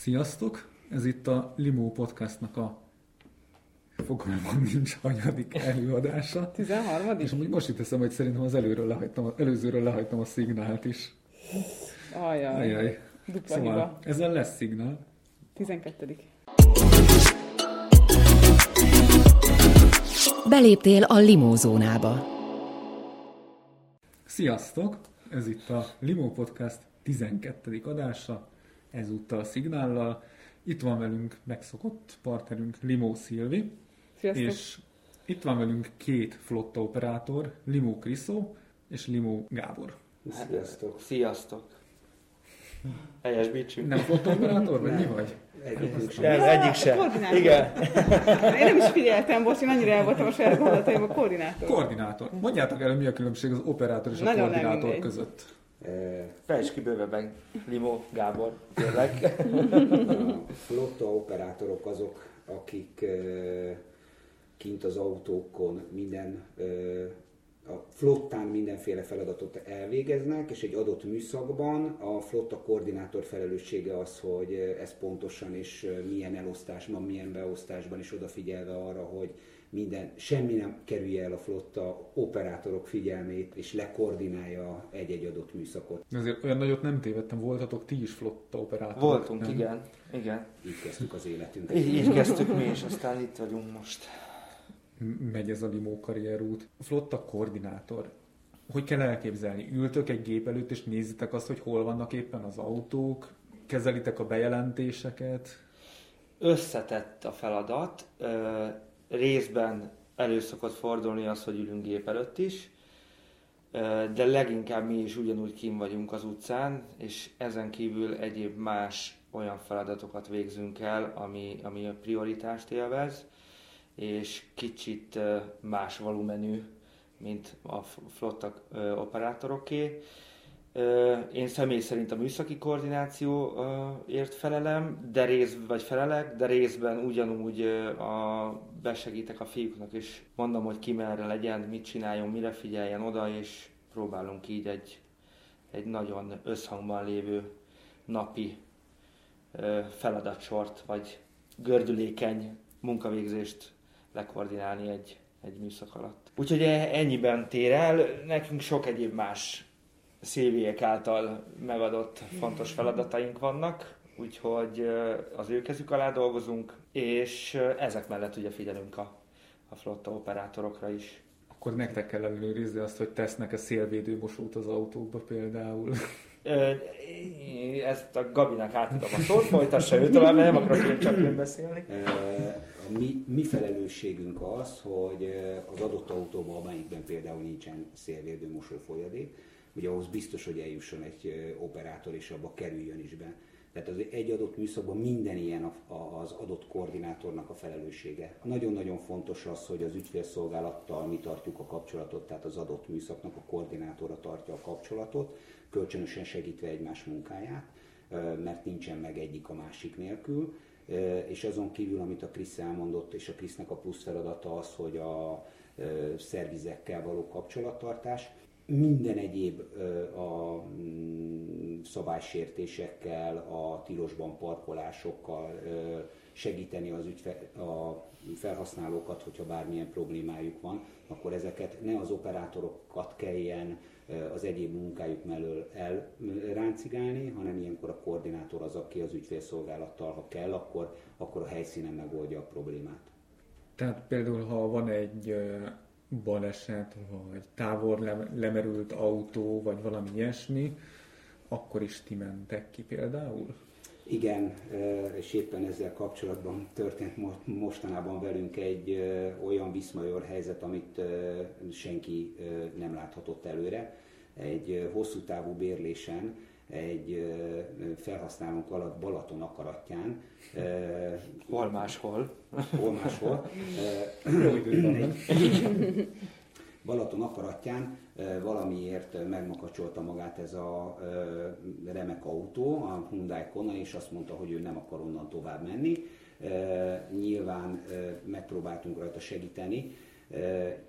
Sziasztok! Ez itt a Limó Podcastnak a fogalmam nincs hanyadik előadása. 13. És most itt teszem, hogy szerintem az előről lehagytam, előzőről lehagytam a szignált is. Ajaj, Ajaj. dupla Szóval hiba. ezzel lesz szignál. 12. Beléptél a limózónába. Sziasztok! Ez itt a Limó Podcast 12. adása, ezúttal szignállal. Itt van velünk megszokott partnerünk Limó Szilvi, Sziasztok. és itt van velünk két flotta operátor, Limó Kriszó és Limó Gábor. Sziasztok. Sziasztok. Helyesbítsünk. Nem flotta operátor, vagy mi vagy? Egyikünk sem. Ez egyik sem. Koordinátor. Igen. Én nem is figyeltem, bocs, én annyira el voltam a saját gondolataim, a koordinátor. Koordinátor. Mondjátok el, mi a különbség az operátor és a Nagyon koordinátor mindegy. között. Fejtsd ki bővebben, Limó, Gábor, tényleg. A flotta operátorok azok, akik kint az autókon minden a flottán mindenféle feladatot elvégeznek, és egy adott műszakban a flotta koordinátor felelőssége az, hogy ez pontosan és milyen elosztásban, milyen beosztásban, és odafigyelve arra, hogy minden, semmi nem kerülje el a flotta operátorok figyelmét, és lekoordinálja egy-egy adott műszakot. De Azért olyan nagyot nem tévedtem, voltatok ti is flotta operátorok. Voltunk, nem? igen. Igen. Így kezdtük az életünket. Így, így kezdtük mi, és aztán itt vagyunk most. Megy ez a limó karrierút. Flotta koordinátor. Hogy kell elképzelni? Ültök egy gép előtt, és nézitek azt, hogy hol vannak éppen az autók, kezelitek a bejelentéseket. Összetett a feladat. Részben elő szokott fordulni az, hogy ülünk gép előtt is, de leginkább mi is ugyanúgy kim vagyunk az utcán, és ezen kívül egyéb más olyan feladatokat végzünk el, ami, ami a prioritást élvez, és kicsit más volumenű, mint a flotta operátoroké. Én személy szerint a műszaki koordinációért felelem, de rész, vagy felelek, de részben ugyanúgy a, besegítek a fiúknak, és mondom, hogy ki merre legyen, mit csináljon, mire figyeljen oda, és próbálunk így egy, egy nagyon összhangban lévő napi feladatsort, vagy gördülékeny munkavégzést lekoordinálni egy, egy műszak alatt. Úgyhogy e- ennyiben tér el, nekünk sok egyéb más széviek által megadott fontos feladataink vannak, úgyhogy az ő kezük alá dolgozunk, és ezek mellett ugye figyelünk a, a flotta operátorokra is. Akkor nektek kell ellenőrizni azt, hogy tesznek-e szélvédő mosót az autókba például. Ezt a Gabinak átadom a szót, folytassa ő tovább, mert nem akarok én csak én beszélni. A mi, mi felelősségünk az, hogy az adott autóban, amelyikben például nincsen szélvédőmosó folyadék, ugye ahhoz biztos, hogy eljusson egy operátor, és abba kerüljön is be. Tehát az egy adott műszakban minden ilyen az adott koordinátornak a felelőssége. Nagyon-nagyon fontos az, hogy az ügyfélszolgálattal mi tartjuk a kapcsolatot, tehát az adott műszaknak a koordinátora tartja a kapcsolatot, kölcsönösen segítve egymás munkáját, mert nincsen meg egyik a másik nélkül. És azon kívül, amit a Krisz elmondott, és a Krisznek a plusz feladata az, hogy a szervizekkel való kapcsolattartás, minden egyéb a mm, szabálysértésekkel, a tilosban parkolásokkal segíteni az ügyfe- a felhasználókat, hogyha bármilyen problémájuk van, akkor ezeket ne az operátorokat kelljen az egyéb munkájuk mellől elráncigálni, hanem ilyenkor a koordinátor az, aki az ügyfélszolgálattal, ha kell, akkor, akkor a helyszínen megoldja a problémát. Tehát például, ha van egy baleset, vagy távol lem- lemerült autó, vagy valami ilyesmi, akkor is ti mentek ki például? Igen, eh, és éppen ezzel kapcsolatban történt mo- mostanában velünk egy eh, olyan viszmajor helyzet, amit eh, senki nem láthatott előre. Egy hosszú távú bérlésen egy felhasználónk alatt Balaton akaratján, Hol máshol. hol máshol. Balaton akaratján valamiért megmakacsolta magát ez a remek autó, a Hyundai Kona, és azt mondta, hogy ő nem akar onnan tovább menni. Nyilván megpróbáltunk rajta segíteni,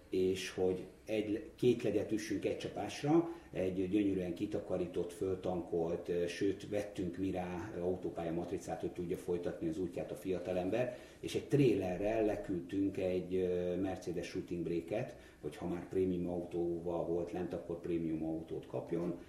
és hogy egy, két legyet üssünk egy csapásra, egy gyönyörűen kitakarított, föltankolt, sőt vettünk mi rá autópálya matricát, hogy tudja folytatni az útját a fiatalember, és egy trélerrel leküldtünk egy Mercedes shooting breaket, hogy ha már prémium autóval volt lent, akkor prémium autót kapjon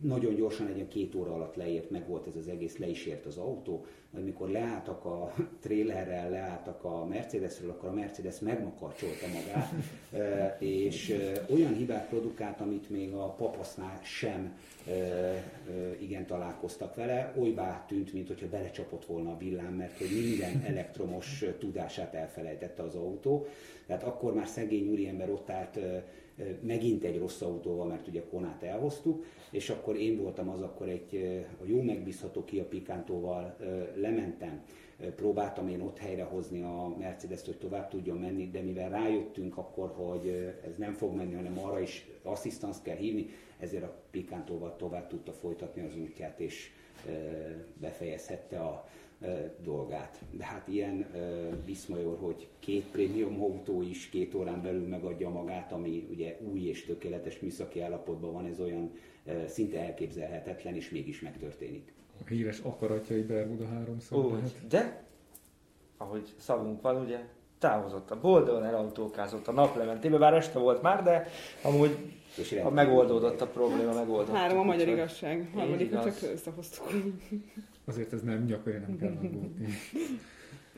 nagyon gyorsan egy két óra alatt leért, meg volt ez az egész, le is ért az autó, majd mikor leálltak a trailerrel, leálltak a Mercedesről, akkor a Mercedes megmakarcsolta magát, és olyan hibát produkált, amit még a papasznál sem igen találkoztak vele, olybá tűnt, mint hogyha belecsapott volna a villám, mert hogy minden elektromos tudását elfelejtette az autó. Tehát akkor már szegény úriember ott állt megint egy rossz autóval, mert ugye Konát elhoztuk, és akkor én voltam az, akkor egy a jó megbízható Kia Picantóval lementem, próbáltam én ott helyrehozni a Mercedes-t, hogy tovább tudjon menni, de mivel rájöttünk akkor, hogy ez nem fog menni, hanem arra is asszisztans kell hívni, ezért a Picantóval tovább tudta folytatni az útját, és befejezhette a dolgát. De hát ilyen Viszmajor, hogy két prémium autó is két órán belül megadja magát, ami ugye új és tökéletes műszaki állapotban van, ez olyan szinte elképzelhetetlen, és mégis megtörténik. A híres akaratjai Bermuda háromszor. Úgy, hát. de ahogy szavunk van, ugye távozott a boldogan elautókázott a naplementébe, bár este volt már, de amúgy és a megoldódott a probléma, megoldott. Három a magyar igazság, harmadik csak összehoztuk. Azért ez nem nyakai, nem kell aggódni.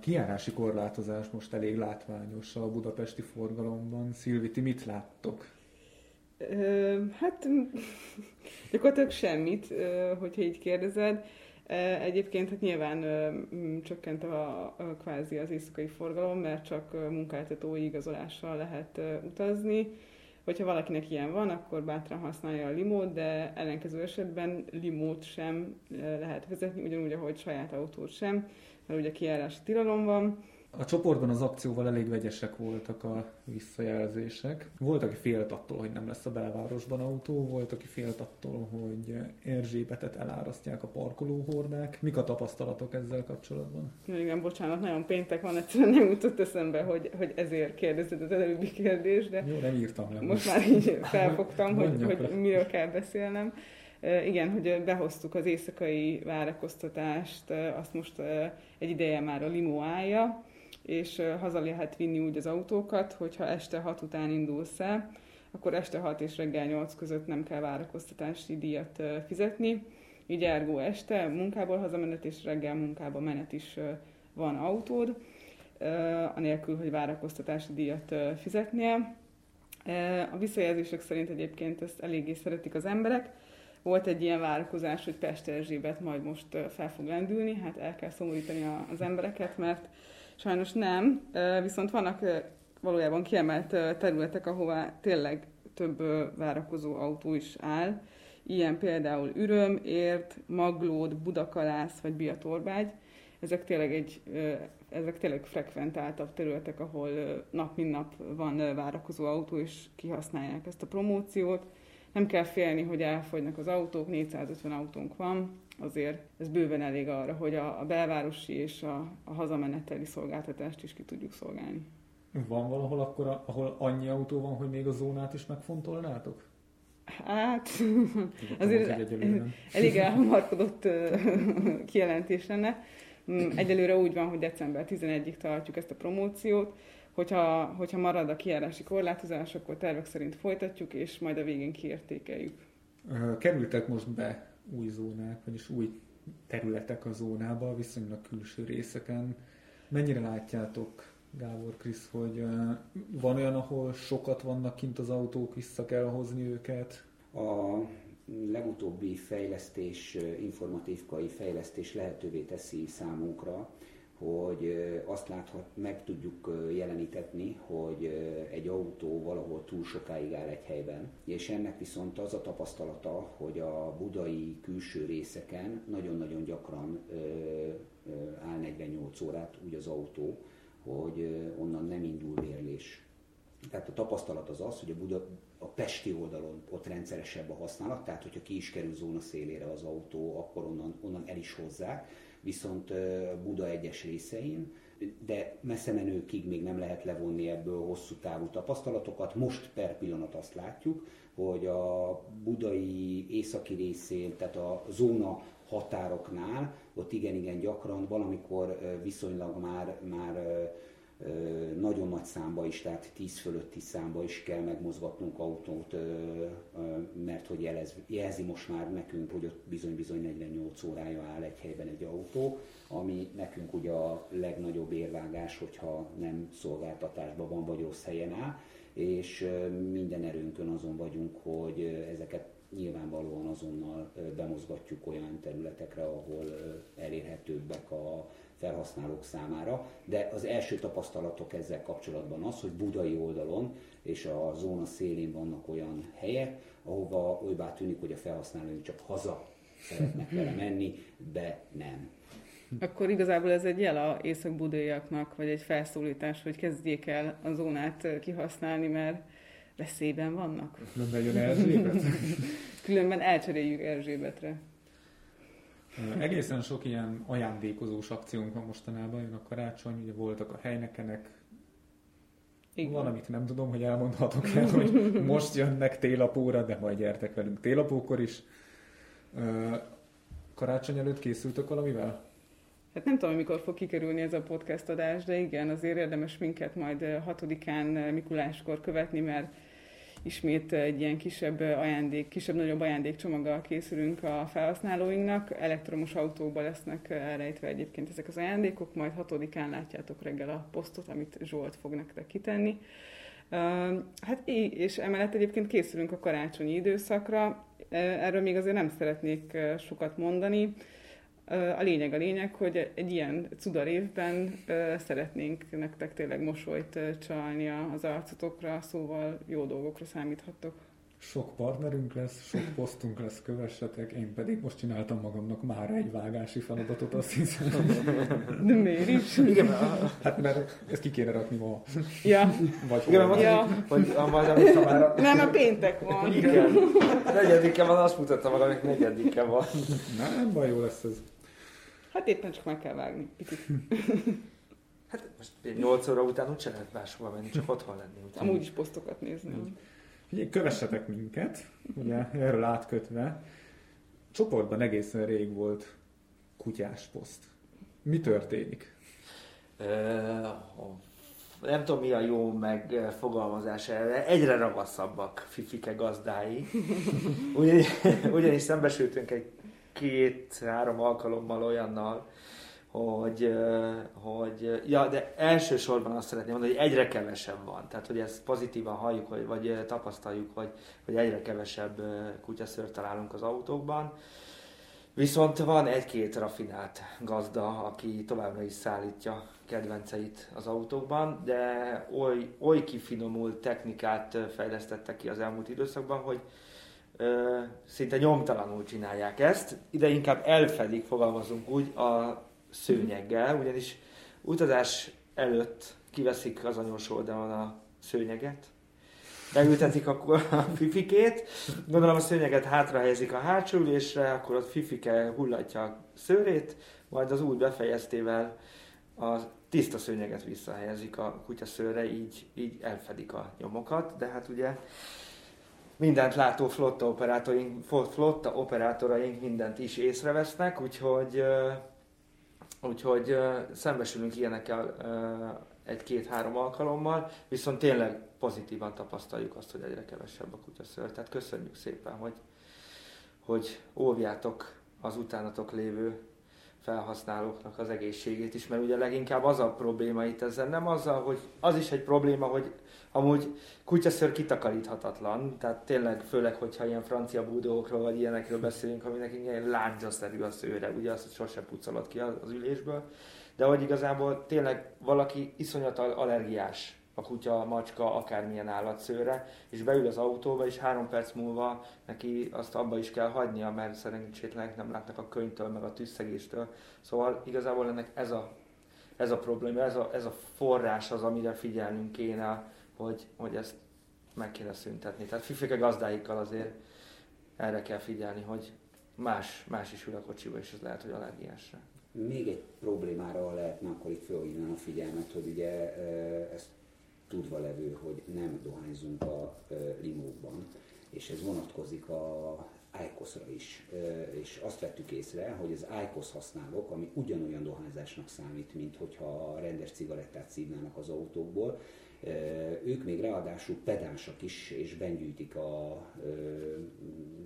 Kiárási korlátozás most elég látványos a budapesti forgalomban. Szilvi, ti mit láttok? hát gyakorlatilag semmit, hogyha így kérdezed. Egyébként hát nyilván csökkent a, a kvázi az éjszakai forgalom, mert csak munkáltatói igazolással lehet utazni. Hogyha valakinek ilyen van, akkor bátran használja a limót, de ellenkező esetben limót sem lehet vezetni, ugyanúgy, ahogy saját autót sem, mert ugye kijárási tilalom van. A csoportban az akcióval elég vegyesek voltak a visszajelzések. Volt, aki félt attól, hogy nem lesz a belvárosban autó, volt, aki félt attól, hogy Erzsébetet elárasztják a parkolóhordák. Mik a tapasztalatok ezzel kapcsolatban? Igen, bocsánat, nagyon péntek van, egyszerűen nem jutott eszembe, hogy, hogy ezért kérdezted az előbbi kérdést, de Jó, nem írtam le. Most már így felfogtam, hogy, hogy miről kell beszélnem. Igen, hogy behoztuk az éjszakai várakoztatást, azt most egy ideje már a limó állja, és haza lehet vinni úgy az autókat, hogyha este 6 után indulsz el, akkor este 6 és reggel 8 között nem kell várakoztatási díjat fizetni. Így ergo este munkából hazamenet és reggel munkába menet is van autód, anélkül, hogy várakoztatási díjat fizetnél. A visszajelzések szerint egyébként ezt eléggé szeretik az emberek. Volt egy ilyen várakozás, hogy Pest Erzsébet majd most fel fog lendülni, hát el kell szomorítani az embereket, mert Sajnos nem, viszont vannak valójában kiemelt területek, ahová tényleg több várakozó autó is áll. Ilyen például Üröm, Ért, Maglód, Budakalász vagy Biatorbágy. Ezek tényleg, egy, ezek tényleg frekventáltabb területek, ahol nap mint nap van várakozó autó, és kihasználják ezt a promóciót. Nem kell félni, hogy elfogynak az autók, 450 autónk van, azért ez bőven elég arra, hogy a, a belvárosi és a, a hazameneteli szolgáltatást is ki tudjuk szolgálni. Van valahol akkor, ahol annyi autó van, hogy még a zónát is megfontolnátok? Hát, azért elég elhamarkodott kijelentés lenne. Mm, egyelőre úgy van, hogy december 11-ig tartjuk ezt a promóciót. Hogyha, hogyha marad a kijárási korlátozás, akkor tervek szerint folytatjuk, és majd a végén kiértékeljük. Kerültek most be új zónák, vagyis új területek a zónába, viszonylag külső részeken. Mennyire látjátok, Gábor Krisz, hogy van olyan, ahol sokat vannak kint az autók, vissza kell hozni őket? A legutóbbi fejlesztés, informatív fejlesztés lehetővé teszi számunkra, hogy azt láthat, meg tudjuk jelenítetni, hogy egy autó valahol túl sokáig áll egy helyben, és ennek viszont az a tapasztalata, hogy a budai külső részeken nagyon-nagyon gyakran áll 48 órát úgy az autó, hogy onnan nem indul vérlés. Tehát a tapasztalat az az, hogy a, Buda, a Pesti oldalon ott rendszeresebb a használat, tehát hogyha ki is kerül zóna szélére az autó, akkor onnan, onnan el is hozzák, viszont Buda egyes részein, de messze menőkig még nem lehet levonni ebből hosszú távú tapasztalatokat. Most per pillanat azt látjuk, hogy a budai északi részén, tehát a zóna határoknál, ott igen-igen gyakran valamikor viszonylag már, már nagyon nagy számba is, tehát 10 fölötti számba is kell megmozgatnunk autót, mert hogy jelez, jelzi most már nekünk, hogy ott bizony-bizony 48 órája áll egy helyben egy autó, ami nekünk ugye a legnagyobb érvágás, hogyha nem szolgáltatásban van, vagy rossz helyen áll, és minden erőnkön azon vagyunk, hogy ezeket nyilvánvalóan azonnal bemozgatjuk olyan területekre, ahol elérhetőbbek a felhasználók számára, de az első tapasztalatok ezzel kapcsolatban az, hogy budai oldalon és a zóna szélén vannak olyan helyek, ahova olybá tűnik, hogy a felhasználóink csak haza szeretnek vele menni, de nem. Akkor igazából ez egy jel a észak-budaiaknak, vagy egy felszólítás, hogy kezdjék el a zónát kihasználni, mert veszélyben vannak. Különben jön Erzsébet? Különben elcseréljük Erzsébetre. Egészen sok ilyen ajándékozós akciónk van mostanában, jön a karácsony, ugye voltak a helynekenek, igen. Van, amit nem tudom, hogy elmondhatok el, hogy most jönnek télapóra, de majd gyertek velünk télapókor is. Karácsony előtt készültök valamivel? Hát nem tudom, mikor fog kikerülni ez a podcast adás, de igen, azért érdemes minket majd hatodikán Mikuláskor követni, mert ismét egy ilyen kisebb ajándék, kisebb-nagyobb ajándékcsomaggal készülünk a felhasználóinknak. Elektromos autókban lesznek elrejtve egyébként ezek az ajándékok, majd hatodikán látjátok reggel a posztot, amit Zsolt fog nektek kitenni. Hát és emellett egyébként készülünk a karácsonyi időszakra. Erről még azért nem szeretnék sokat mondani. A lényeg a lényeg, hogy egy ilyen cudar évben szeretnénk nektek tényleg mosolyt csalni az arcotokra, szóval jó dolgokra számíthattok. Sok partnerünk lesz, sok posztunk lesz, kövessetek, én pedig most csináltam magamnak már egy vágási feladatot, azt hiszem. De miért is? Igen, hát mert ezt ki kéne rakni ma. Ja. Vagy Igen, mondtad, ja. hogy a majd, már... Nem, a péntek van. Igen. Negyedike van, azt mutatta maga, hogy negyedike van. Nem baj, jó lesz ez. Hát éppen csak meg kell vágni picit. Hát most 8 óra után úgyse lehet máshova menni, csak otthon lenni. Úgy Amúgy is posztokat nézni. Figyelj, kövessetek minket, ugye erről átkötve. Csoportban egészen rég volt kutyás poszt. Mi történik? nem tudom mi a jó megfogalmazás erre, egyre ravaszabbak fifike gazdái. Ugyanis, ugyanis szembesültünk egy két-három alkalommal olyannal, hogy, hogy, ja, de elsősorban azt szeretném mondani, hogy egyre kevesebb van. Tehát, hogy ezt pozitívan halljuk, vagy, vagy tapasztaljuk, hogy, hogy egyre kevesebb kutyaszőrt találunk az autókban. Viszont van egy-két rafinált gazda, aki továbbra is szállítja kedvenceit az autókban, de oly, oly kifinomult technikát fejlesztettek ki az elmúlt időszakban, hogy, szinte nyomtalanul csinálják ezt, ide inkább elfedik, fogalmazunk úgy, a szőnyeggel, ugyanis utazás előtt kiveszik az anyós oldalon a szőnyeget, beültetik akkor a fifikét, gondolom a szőnyeget hátra helyezik a hátsó ülésre, akkor a fifike hullatja a szőrét, majd az új befejeztével a tiszta szőnyeget visszahelyezik a kutya szőre, így, így elfedik a nyomokat, de hát ugye mindent látó flotta operátoraink, flotta operátoraink mindent is észrevesznek, úgyhogy, úgyhogy szembesülünk ilyenekkel egy-két-három alkalommal, viszont tényleg pozitívan tapasztaljuk azt, hogy egyre kevesebb a kutyaszőr. Tehát köszönjük szépen, hogy, hogy óvjátok az utánatok lévő felhasználóknak az egészségét is, mert ugye leginkább az a probléma itt ezzel, nem azzal, hogy az is egy probléma, hogy Amúgy kutyaször kitakaríthatatlan, tehát tényleg, főleg, hogyha ilyen francia búdókról vagy ilyenekről beszélünk, aminek ilyen lángyaszerű a szőre, ugye azt sose pucolod ki az ülésből, de hogy igazából tényleg valaki iszonyat allergiás a kutya, a macska, akármilyen állatszőre, és beül az autóba, és három perc múlva neki azt abba is kell hagynia, mert szerencsétlenek nem látnak a könyvtől, meg a tüsszegéstől. Szóval igazából ennek ez a, ez a probléma, ez a, ez a forrás az, amire figyelnünk kéne hogy, hogy ezt meg kéne szüntetni. Tehát fifike gazdáikkal azért erre kell figyelni, hogy más, más is ül a kocsiba, és ez lehet, hogy allergiás még egy problémára lehetne akkor itt felhívnám a figyelmet, hogy ugye ez tudva levő, hogy nem dohányzunk a limókban, és ez vonatkozik a IQOS-ra is. És azt vettük észre, hogy az IQOS használók, ami ugyanolyan dohányzásnak számít, mint hogyha rendes cigarettát szívnának az autókból, ők még ráadásul pedánsak is, és bengyűjtik a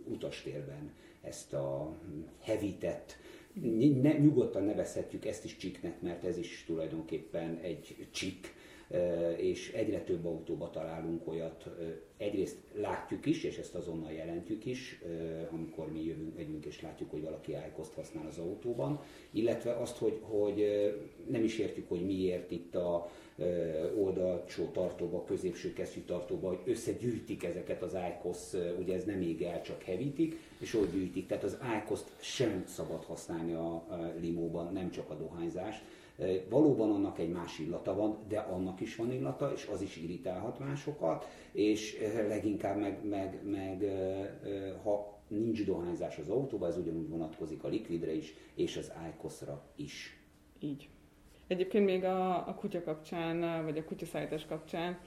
utastérben ezt a hevített, ne, nyugodtan nevezhetjük ezt is csiknek, mert ez is tulajdonképpen egy csik, és egyre több autóba találunk olyat. Egyrészt látjuk is, és ezt azonnal jelentjük is, amikor mi jövünk, megyünk és látjuk, hogy valaki iQost használ az autóban, illetve azt, hogy, hogy nem is értjük, hogy miért itt a oldalsó tartóba, középső kesztyű tartóba, hogy összegyűjtik ezeket az IQOS, ugye ez nem ég el, csak hevítik, és úgy gyűjtik. Tehát az iqos sem szabad használni a limóban, nem csak a dohányzást. Valóban annak egy más illata van, de annak is van illata, és az is irritálhat másokat, és leginkább meg, meg, meg ha nincs dohányzás az autóban, ez ugyanúgy vonatkozik a likvidre is, és az IQOS-ra is. Így. Egyébként még a, a kutya kapcsán, vagy a kutyaszállítás kapcsán,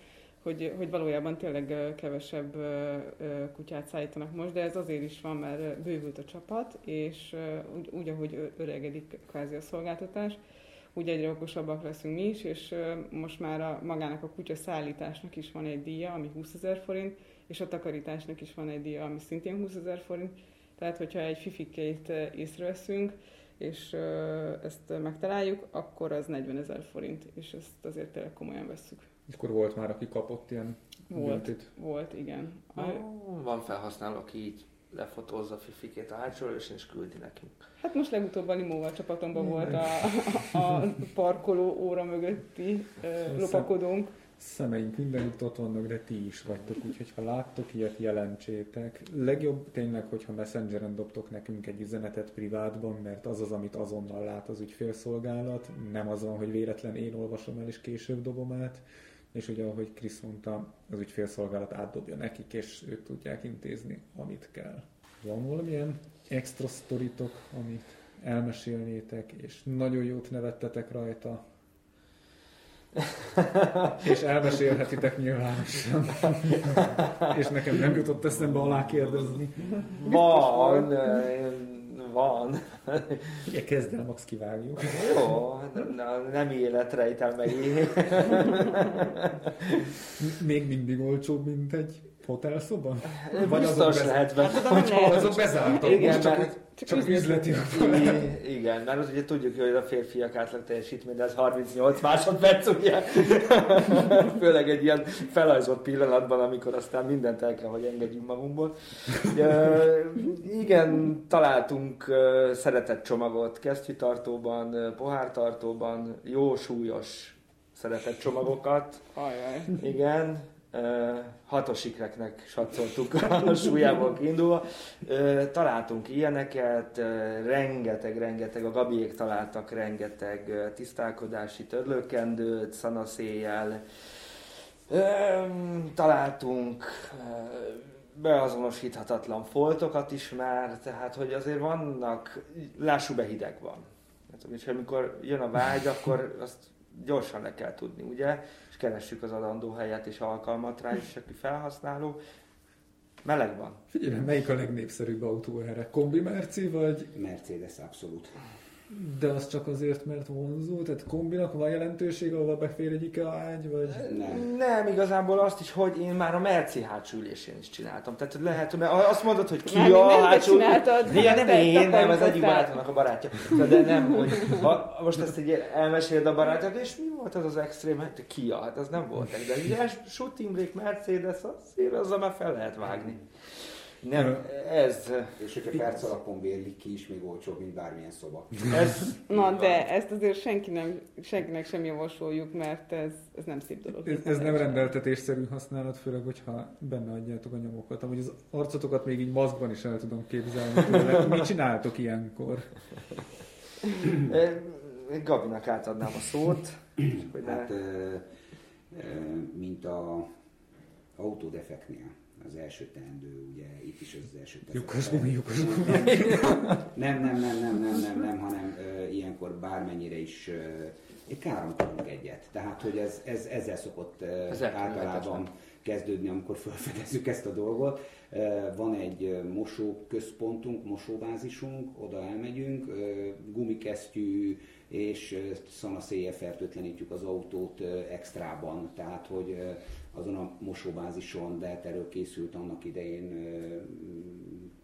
hogy, hogy valójában tényleg kevesebb kutyát szállítanak most, de ez azért is van, mert bővült a csapat, és úgy, úgy ahogy öregedik kvázi a szolgáltatás, úgy egyre okosabbak leszünk mi is, és most már a, magának a kutya szállításnak is van egy díja, ami 20 ezer forint, és a takarításnak is van egy díja, ami szintén 20 ezer forint. Tehát, hogyha egy fifikét észreveszünk, és ezt megtaláljuk, akkor az 40 ezer forint, és ezt azért tényleg komolyan vesszük. Akkor volt már, aki kapott ilyen Volt, döntét. volt, igen. A... Van felhasználó, aki így lefotózza a fifikét a hátsóról, és is küldi nekünk. Hát most legutóbb a Limóval csapatomban volt a, a parkoló óra mögötti lopakodónk szemeink mindenütt ott vannak, de ti is vagytok, úgyhogy ha láttok ilyet, jelentsétek. Legjobb tényleg, hogyha messengeren dobtok nekünk egy üzenetet privátban, mert az az, amit azonnal lát az ügyfélszolgálat, nem az van, hogy véletlen én olvasom el és később dobom át, és ugye ahogy Krisz mondta, az ügyfélszolgálat átdobja nekik, és ők tudják intézni, amit kell. Van valamilyen extra sztoritok, amit elmesélnétek, és nagyon jót nevettetek rajta, és elmesélhetitek nyilvánosan. és nekem nem jutott eszembe alá kérdezni. Van, van. Igen, kezd el, max kivágjuk. Jó, na, nem életrejtel meg Még mindig olcsóbb, mint egy hotelszoba? Vagy Biztos azok lehet, bez... hát, hogy azok bezártak, Igen, most csak, mert, csak, csak üzleti. Igen, mert az ugye tudjuk, hogy a férfiak átlag teljesítmény, de ez 38 másodperc, ugye? Főleg egy ilyen felajzott pillanatban, amikor aztán mindent el kell, hogy engedjünk magunkból. Igen, találtunk szeretett csomagot kesztyűtartóban, pohártartóban, jó súlyos szeretett csomagokat. Ajaj. Igen, hatos ikreknek satszoltuk a súlyából kiindulva. Találtunk ilyeneket, rengeteg, rengeteg, a Gabiék találtak rengeteg tisztálkodási törlőkendőt, szanaszéjjel. Találtunk beazonosíthatatlan foltokat is már, tehát hogy azért vannak, lássuk be hideg van. És amikor jön a vágy, akkor azt gyorsan le kell tudni, ugye? És keressük az adandó helyet és alkalmat rá, és aki felhasználó, meleg van. Figyelj, melyik a legnépszerűbb autó erre? Kombi Merci vagy? Mercedes, abszolút. De az csak azért, mert vonzó? Tehát kombinak van jelentőség, ahol befér egy IKEA ágy, vagy? Nem. Nem, igazából azt is, hogy én már a Merci hátsó ülésén is csináltam. Tehát lehet, mert azt mondod, hogy ki nem, a nem hátsó... csináltad. Ja, nem én, nem, ez egyik barátomnak a barátja. De nem, hogy ha, most ezt egy elmeséled a barátod, és mi volt az az extrém? Hát ki a? Hát az nem volt. De ugye shooting break Mercedes, az, azzal már fel lehet vágni. Nem, ez... És hogyha perc alapon bérlik ki is, még olcsóbb, mint bármilyen szoba. Ez, Na, de ezt azért senki nem, senkinek sem javasoljuk, mert ez, ez nem szép dolog. Ez, ez nem rendeltetésszerű használat, főleg, hogyha benne adjátok a nyomokat. Amúgy az arcotokat még így maszkban is el tudom képzelni. Tőle. Mit csináltok ilyenkor? Gabinak átadnám a szót. Hogy hát, mint a autódefeknél az első teendő, ugye itt is az első teendő. Lyukas gumi, lyukas Nem, nem, nem, nem, nem, nem, nem, hanem uh, ilyenkor bármennyire is káromkodunk egyet. Tehát, hogy ez, ez ezzel szokott ez általában kezdődni, amikor felfedezzük ezt a dolgot. Van egy mosóközpontunk, mosóbázisunk, oda elmegyünk, gumikesztyű és szanaszéjjel fertőtlenítjük az autót extrában, tehát hogy azon a mosóbázison, de hát erről készült annak idején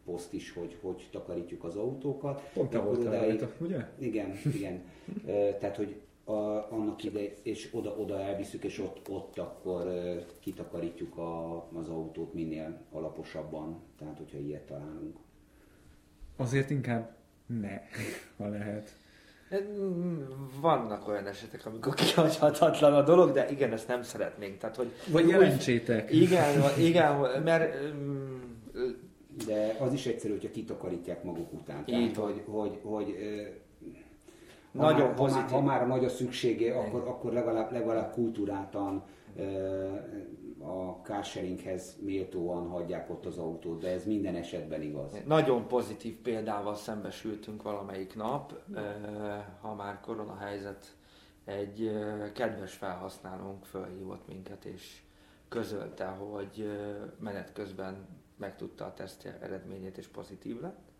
poszt is, hogy hogy takarítjuk az autókat. Pont te voltál rajta, ugye? Igen, igen. Tehát, hogy a, annak ide, és oda, oda elviszük, és ott, ott akkor kitakarítjuk a, az autót minél alaposabban, tehát hogyha ilyet találunk. Azért inkább ne, ha lehet. Vannak olyan esetek, amikor kihagyhatatlan a dolog, de igen, ezt nem szeretnénk. Tehát, hogy Vagy jelentsétek. Igen, igen, mert... De az is egyszerű, hogyha kitakarítják maguk után. Tehát, hogy, hogy, hogy ha nagyon már, pozitív. Ha már, ha már nagy a szüksége, akkor, akkor legalább, legalább kultúráltan a carsharinghez méltóan hagyják ott az autót, de ez minden esetben igaz. Nagyon pozitív példával szembesültünk valamelyik nap, ha már koronahelyzet, egy kedves felhasználónk felhívott minket és közölte, hogy menet közben megtudta a teszt eredményét és pozitív lett,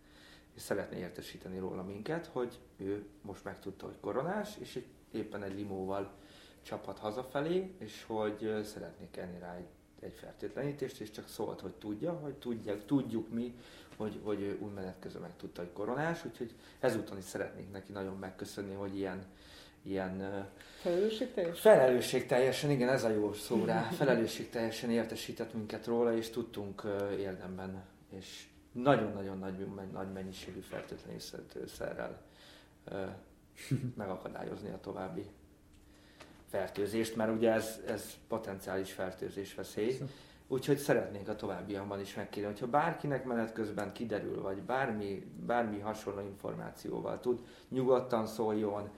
és szeretné értesíteni róla minket, hogy ő most megtudta, hogy koronás, és éppen egy limóval csapat hazafelé, és hogy szeretnék kenni rá egy, egy fertőtlenítést, és csak szólt, hogy tudja, hogy tudják, tudjuk mi, hogy, hogy új menet közben megtudta, hogy koronás, úgyhogy ezúton is szeretnék neki nagyon megköszönni, hogy ilyen, ilyen Felelősségteljes? Felelősségteljesen, igen, ez a jó szó rá. Felelősségteljesen értesített minket róla, és tudtunk érdemben, és nagyon-nagyon nagy, nagy mennyiségű fertőtlenítőszerrel megakadályozni a további fertőzést, mert ugye ez, ez potenciális fertőzés veszély. Úgyhogy szeretnénk a továbbiakban is megkérni, hogyha bárkinek menet közben kiderül, vagy bármi, bármi hasonló információval tud, nyugodtan szóljon,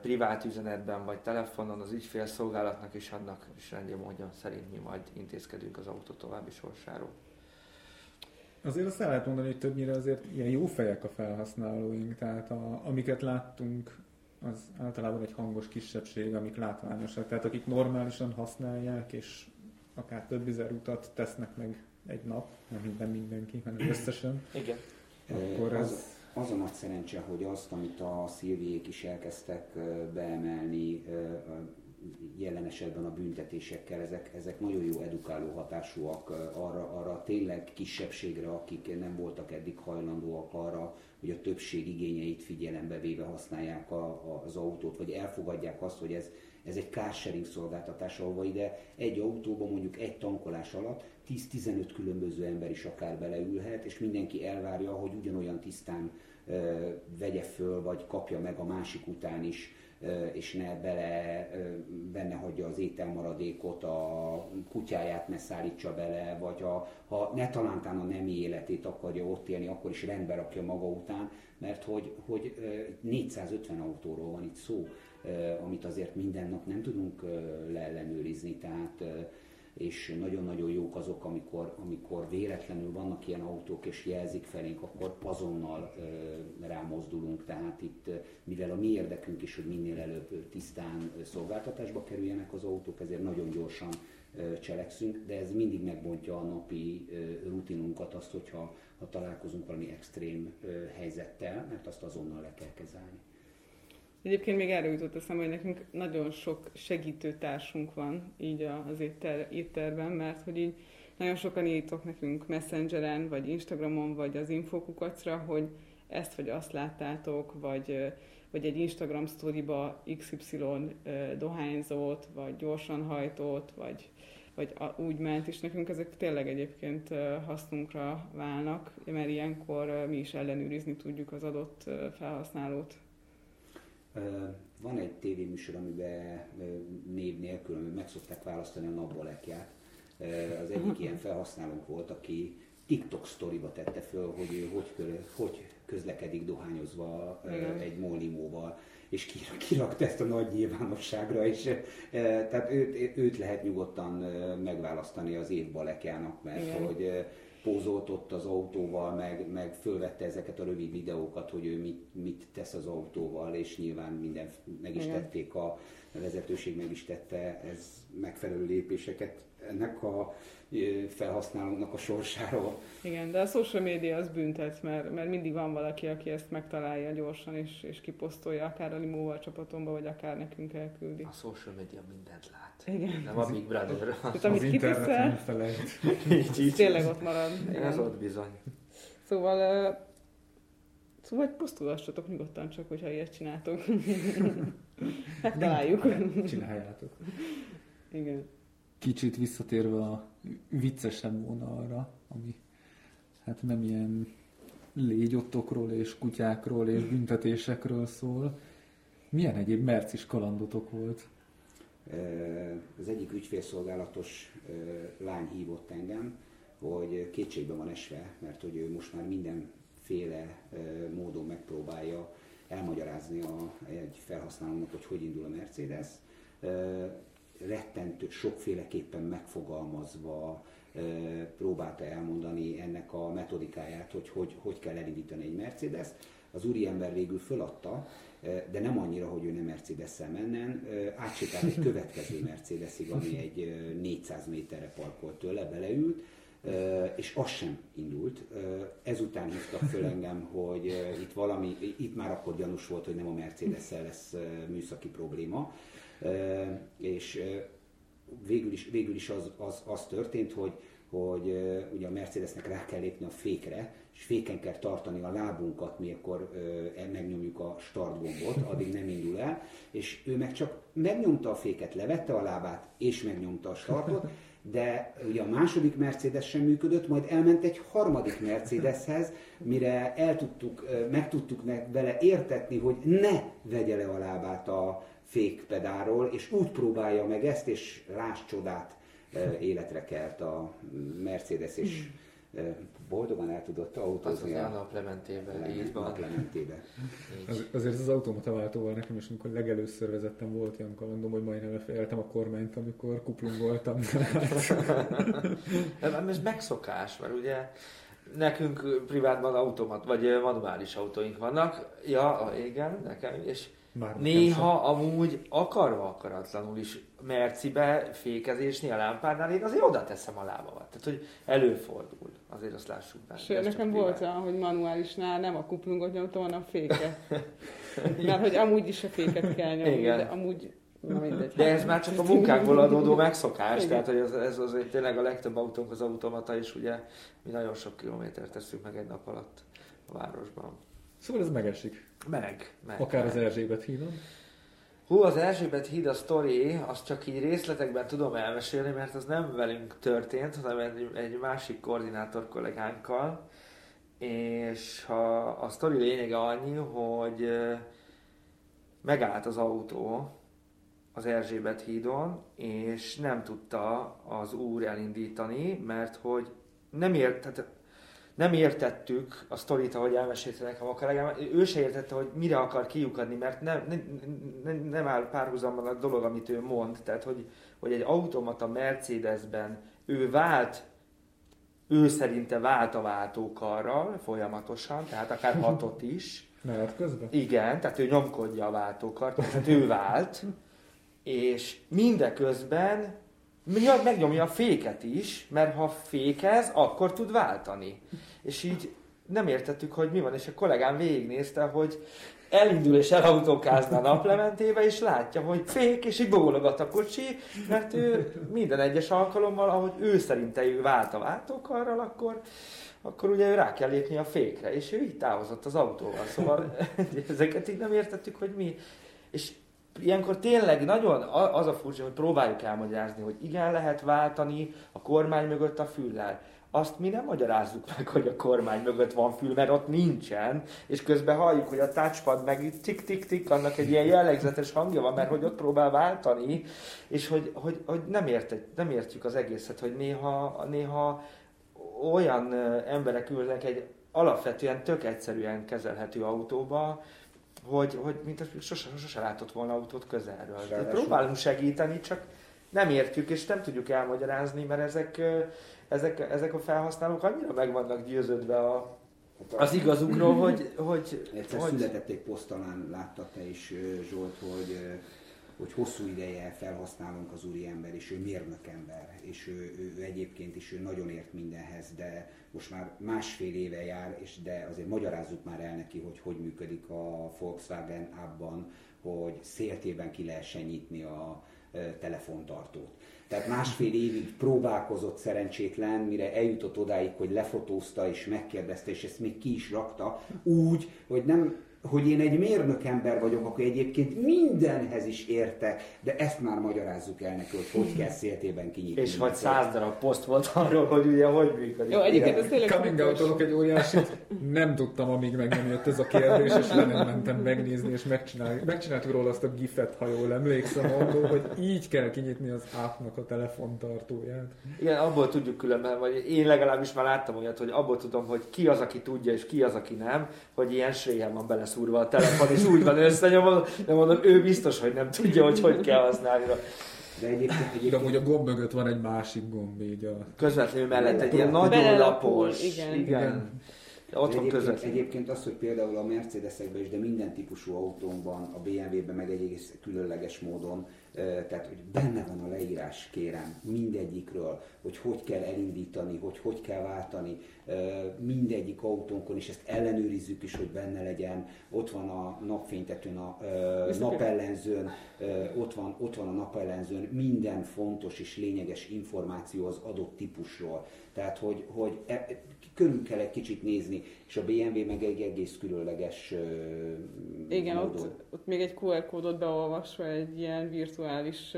privát üzenetben vagy telefonon az ügyfélszolgálatnak is annak is rendje módja szerint mi majd intézkedünk az autó további sorsáról. Azért azt el lehet mondani, hogy többnyire azért ilyen jó fejek a felhasználóink, tehát a, amiket láttunk, az általában egy hangos kisebbség, amik látványosak, tehát akik normálisan használják, és akár több ezer utat tesznek meg egy nap, nem minden mindenki, hanem összesen. Igen. Akkor ez... Az, az a nagy szerencse, hogy azt, amit a szilviék is elkezdtek beemelni, jelen esetben a büntetésekkel, ezek, ezek nagyon jó edukáló hatásúak arra, arra tényleg kisebbségre, akik nem voltak eddig hajlandóak arra, hogy a többség igényeit figyelembe véve használják a, a, az autót, vagy elfogadják azt, hogy ez, ez egy carsharing szolgáltatás, ahova ide egy autóban mondjuk egy tankolás alatt 10-15 különböző ember is akár beleülhet, és mindenki elvárja, hogy ugyanolyan tisztán ö, vegye föl, vagy kapja meg a másik után is és ne bele, benne hagyja az ételmaradékot, a kutyáját ne szállítsa bele, vagy ha, ha ne talántán a nemi életét akarja ott élni, akkor is rendbe rakja maga után, mert hogy, hogy 450 autóról van itt szó, amit azért minden nap nem tudunk leellenőrizni, tehát és nagyon-nagyon jók azok, amikor, amikor véletlenül vannak ilyen autók, és jelzik felénk, akkor azonnal rámozdulunk. Tehát itt, mivel a mi érdekünk is, hogy minél előbb tisztán szolgáltatásba kerüljenek az autók, ezért nagyon gyorsan cselekszünk, de ez mindig megbontja a napi rutinunkat, azt, hogyha ha találkozunk valami extrém helyzettel, mert azt azonnal le kell kezelni. Egyébként még erről jutott eszembe, hogy nekünk nagyon sok segítő társunk van így az étter, étterben, mert hogy így nagyon sokan írtok nekünk Messengeren, vagy Instagramon, vagy az infokukacra, hogy ezt vagy azt láttátok, vagy, vagy egy Instagram sztoriba XY dohányzót, vagy gyorsan hajtót, vagy, vagy úgy ment, és nekünk ezek tényleg egyébként hasznunkra válnak, mert ilyenkor mi is ellenőrizni tudjuk az adott felhasználót. Van egy tévéműsor, amiben név nélkül meg szokták választani a napbalekját. Az egyik ilyen felhasználónk volt, aki TikTok sztoriba tette föl, hogy ő hogy, hogy közlekedik dohányozva Igen. egy mollimóval, és kirakta ezt a nagy nyilvánosságra, és tehát őt, őt lehet nyugodtan megválasztani az év balekjának, mert Igen. hogy pózolt ott az autóval, meg, meg fölvette ezeket a rövid videókat, hogy ő mit, mit tesz az autóval, és nyilván minden meg is tették, a vezetőség meg is tette ez megfelelő lépéseket. Ennek a felhasználónak a sorsáról. Igen, de a social media az büntet, mert, mert mindig van valaki, aki ezt megtalálja gyorsan, és, és kiposztolja, akár a limóval csapatomba, vagy akár nekünk elküldi. A social media mindent lát. Igen. Nem a Big Brother. Tehát amit kiteszel, így, így. tényleg ott marad. Igen. Ez ott bizony. Szóval, uh, szóval posztolassatok nyugodtan csak, hogyha ilyet csináltok. Megtaláljuk. Csináljátok. Igen kicsit visszatérve a viccesebb vonalra, ami hát nem ilyen légyottokról és kutyákról és büntetésekről szól. Milyen egyéb mercis kalandotok volt? Az egyik ügyfélszolgálatos lány hívott engem, hogy kétségbe van esve, mert hogy ő most már mindenféle módon megpróbálja elmagyarázni a, egy felhasználónak, hogy hogy indul a Mercedes rettentő sokféleképpen megfogalmazva próbálta elmondani ennek a metodikáját, hogy hogy, hogy kell elindítani egy mercedes Az úriember végül föladta, de nem annyira, hogy ő nem Mercedes-szel mennen, átsétált egy következő Mercedesig, ami egy 400 méterre parkolt tőle, beleült, és az sem indult. Ezután hívtak föl engem, hogy itt valami, itt már akkor gyanús volt, hogy nem a Mercedes-szel lesz műszaki probléma, és végül is, végül is az, az, az történt, hogy, hogy ugye a Mercedesnek rá kell lépni a fékre, és féken kell tartani a lábunkat, mikor e, megnyomjuk a start gombot, addig nem indul el, és ő meg csak megnyomta a féket, levette a lábát, és megnyomta a startot, de ugye a második Mercedes sem működött, majd elment egy harmadik Mercedeshez, mire el tudtuk, meg tudtuk vele értetni, hogy ne vegye le a lábát a, fékpedáról, és úgy próbálja meg ezt, és láss csodát, életre kelt a Mercedes, és boldogan el tudott autózni. Az az a naplementébe, így van. Naplementébe. Az, azért az automata váltóval nekem is, amikor legelőször vezettem, volt ilyen kalandom, hogy majdnem lefejeltem a kormányt, amikor kuplung voltam. Nem, ez megszokás, mert ugye nekünk privátban automat, vagy manuális autóink vannak. Ja, igen, nekem, és már Néha amúgy akarva akaratlanul is mercibe fékezésnél a lámpánál én azért oda teszem a lábamat. Tehát, hogy előfordul. Azért azt lássuk benne. Sőt, nekem volt olyan, hogy manuálisnál nem a kuplungot nyomtam, hanem a féket. Mert hogy amúgy is a féket kell nyomni, Igen. de amúgy Na mindegy. De ez már csak a munkákból adódó megszokás, tehát hogy ez, ez azért tényleg a legtöbb autónk az automata, és ugye mi nagyon sok kilométert teszünk meg egy nap alatt a városban. Szóval ez megesik. Meg, meg. Akár meg. az Erzsébet hídon. Hú, az Erzsébet híd a sztori, azt csak így részletekben tudom elmesélni, mert az nem velünk történt, hanem egy, egy másik koordinátor kollégánkkal. És a, a sztori lényege annyi, hogy megállt az autó az Erzsébet hídon, és nem tudta az úr elindítani, mert hogy nem ért, tehát nem értettük a sztorit, ahogy elmesélte nekem a kollégám, ő se értette, hogy mire akar kiukadni, mert nem, nem, nem, nem áll párhuzamban a dolog, amit ő mond, tehát hogy, hogy egy automata Mercedesben ő vált, ő szerinte vált a váltókarral folyamatosan, tehát akár hatot is. Mehet közben? Igen, tehát ő nyomkodja a váltókart, tehát ő vált, és mindeközben megnyomja a féket is, mert ha fékez, akkor tud váltani. És így nem értettük, hogy mi van, és a kollégám végignézte, hogy elindul és elautókázna a naplementébe, és látja, hogy fék, és így bólogat a kocsi, mert ő minden egyes alkalommal, ahogy ő szerinte ő vált a váltókarral, akkor, akkor ugye ő rá kell lépni a fékre, és ő így távozott az autóval. Szóval ezeket így nem értettük, hogy mi. És ilyenkor tényleg nagyon az a furcsa, hogy próbáljuk elmagyarázni, hogy igen, lehet váltani a kormány mögött a füllel. Azt mi nem magyarázzuk meg, hogy a kormány mögött van fül, mert ott nincsen, és közben halljuk, hogy a touchpad meg tik-tik-tik, annak egy ilyen jellegzetes hangja van, mert hogy ott próbál váltani, és hogy, hogy, hogy nem, ért, nem értjük az egészet, hogy néha, néha olyan emberek ülnek egy alapvetően tök egyszerűen kezelhető autóba, hogy, hogy mint sose, sose látott volna autót közelről. De próbálunk segíteni, csak nem értjük és nem tudjuk elmagyarázni, mert ezek, ezek, ezek a felhasználók annyira meg vannak győződve a, az igazukról, hogy... hogy Egyszer hogy... született egy poszt, talán láttad te is, Zsolt, hogy hogy hosszú ideje felhasználunk az úriember, és ő mérnökember, és ő, ő, ő egyébként is ő nagyon ért mindenhez, de most már másfél éve jár, és de azért magyarázzuk már el neki, hogy hogy működik a Volkswagen abban, hogy széltében ki lehessen nyitni a telefontartót. Tehát másfél évig próbálkozott szerencsétlen, mire eljutott odáig, hogy lefotózta és megkérdezte, és ezt még ki is rakta, úgy, hogy nem hogy én egy mérnök ember vagyok, akkor egyébként mindenhez is értek, de ezt már magyarázzuk el neki, hogy hogy kell széltében kinyitni. És vagy száz darab poszt volt arról, hogy ugye hogy működik. Jó, egyébként ez tényleg Coming out egy óriásit. Nem tudtam, amíg meg nem jött ez a kérdés, és le nem mentem megnézni, és megcsinálni. Megcsináltuk róla azt a gifet, ha jól emlékszem, arról, hogy így kell kinyitni az ápnak a telefontartóját. Igen, abból tudjuk különben, vagy én legalábbis már láttam olyat, hogy abból tudom, hogy ki az, aki tudja, és ki az, aki nem, hogy ilyen sréhen van bele beleszúrva a telefon, és úgy van összenyomva, de mondom, ő biztos, hogy nem tudja, hogy hogy kell használni. De egyébként, egyébként... De amúgy a gomb mögött van egy másik gomb, így a... Közvetlenül mellett egy ilyen nagyon lapos. Igen. igen. igen. De ott van egyébként, egyébként az, hogy például a Mercedesekben is, de minden típusú autónkban, a BMW-ben meg egy egész különleges módon tehát hogy benne van a leírás, kérem, mindegyikről, hogy hogy kell elindítani, hogy hogy kell váltani, mindegyik autónkon, és ezt ellenőrizzük is, hogy benne legyen, ott van a napfénytetőn, a napellenzőn, ott van, ott van a napellenzőn. Minden fontos és lényeges információ az adott típusról. Tehát, hogy, hogy e, körül kell egy kicsit nézni, és a BMW meg egy egész különleges Igen, ott, ott még egy QR kódot beolvasva egy ilyen virtuális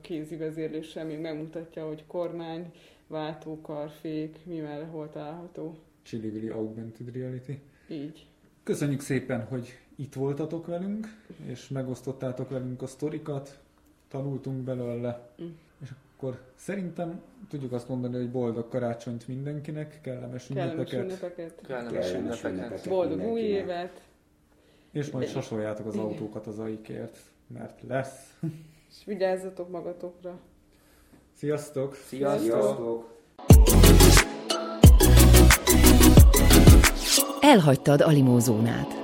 kézi vezérléssel még megmutatja, hogy kormány, váltókar, fék, mi mellé hol található. Chili Augmented Reality. Így. Köszönjük szépen, hogy itt voltatok velünk, és megosztottátok velünk a sztorikat, tanultunk belőle. Mm akkor szerintem tudjuk azt mondani, hogy boldog karácsonyt mindenkinek, kellemes ünnepeket. Kellemes ünnepeket. Kellemes ünnepeket. Boldog új évet. És majd sasoljátok az autókat az aikért, mert lesz. És vigyázzatok magatokra. Sziasztok! Sziasztok! Elhagytad a limózónát.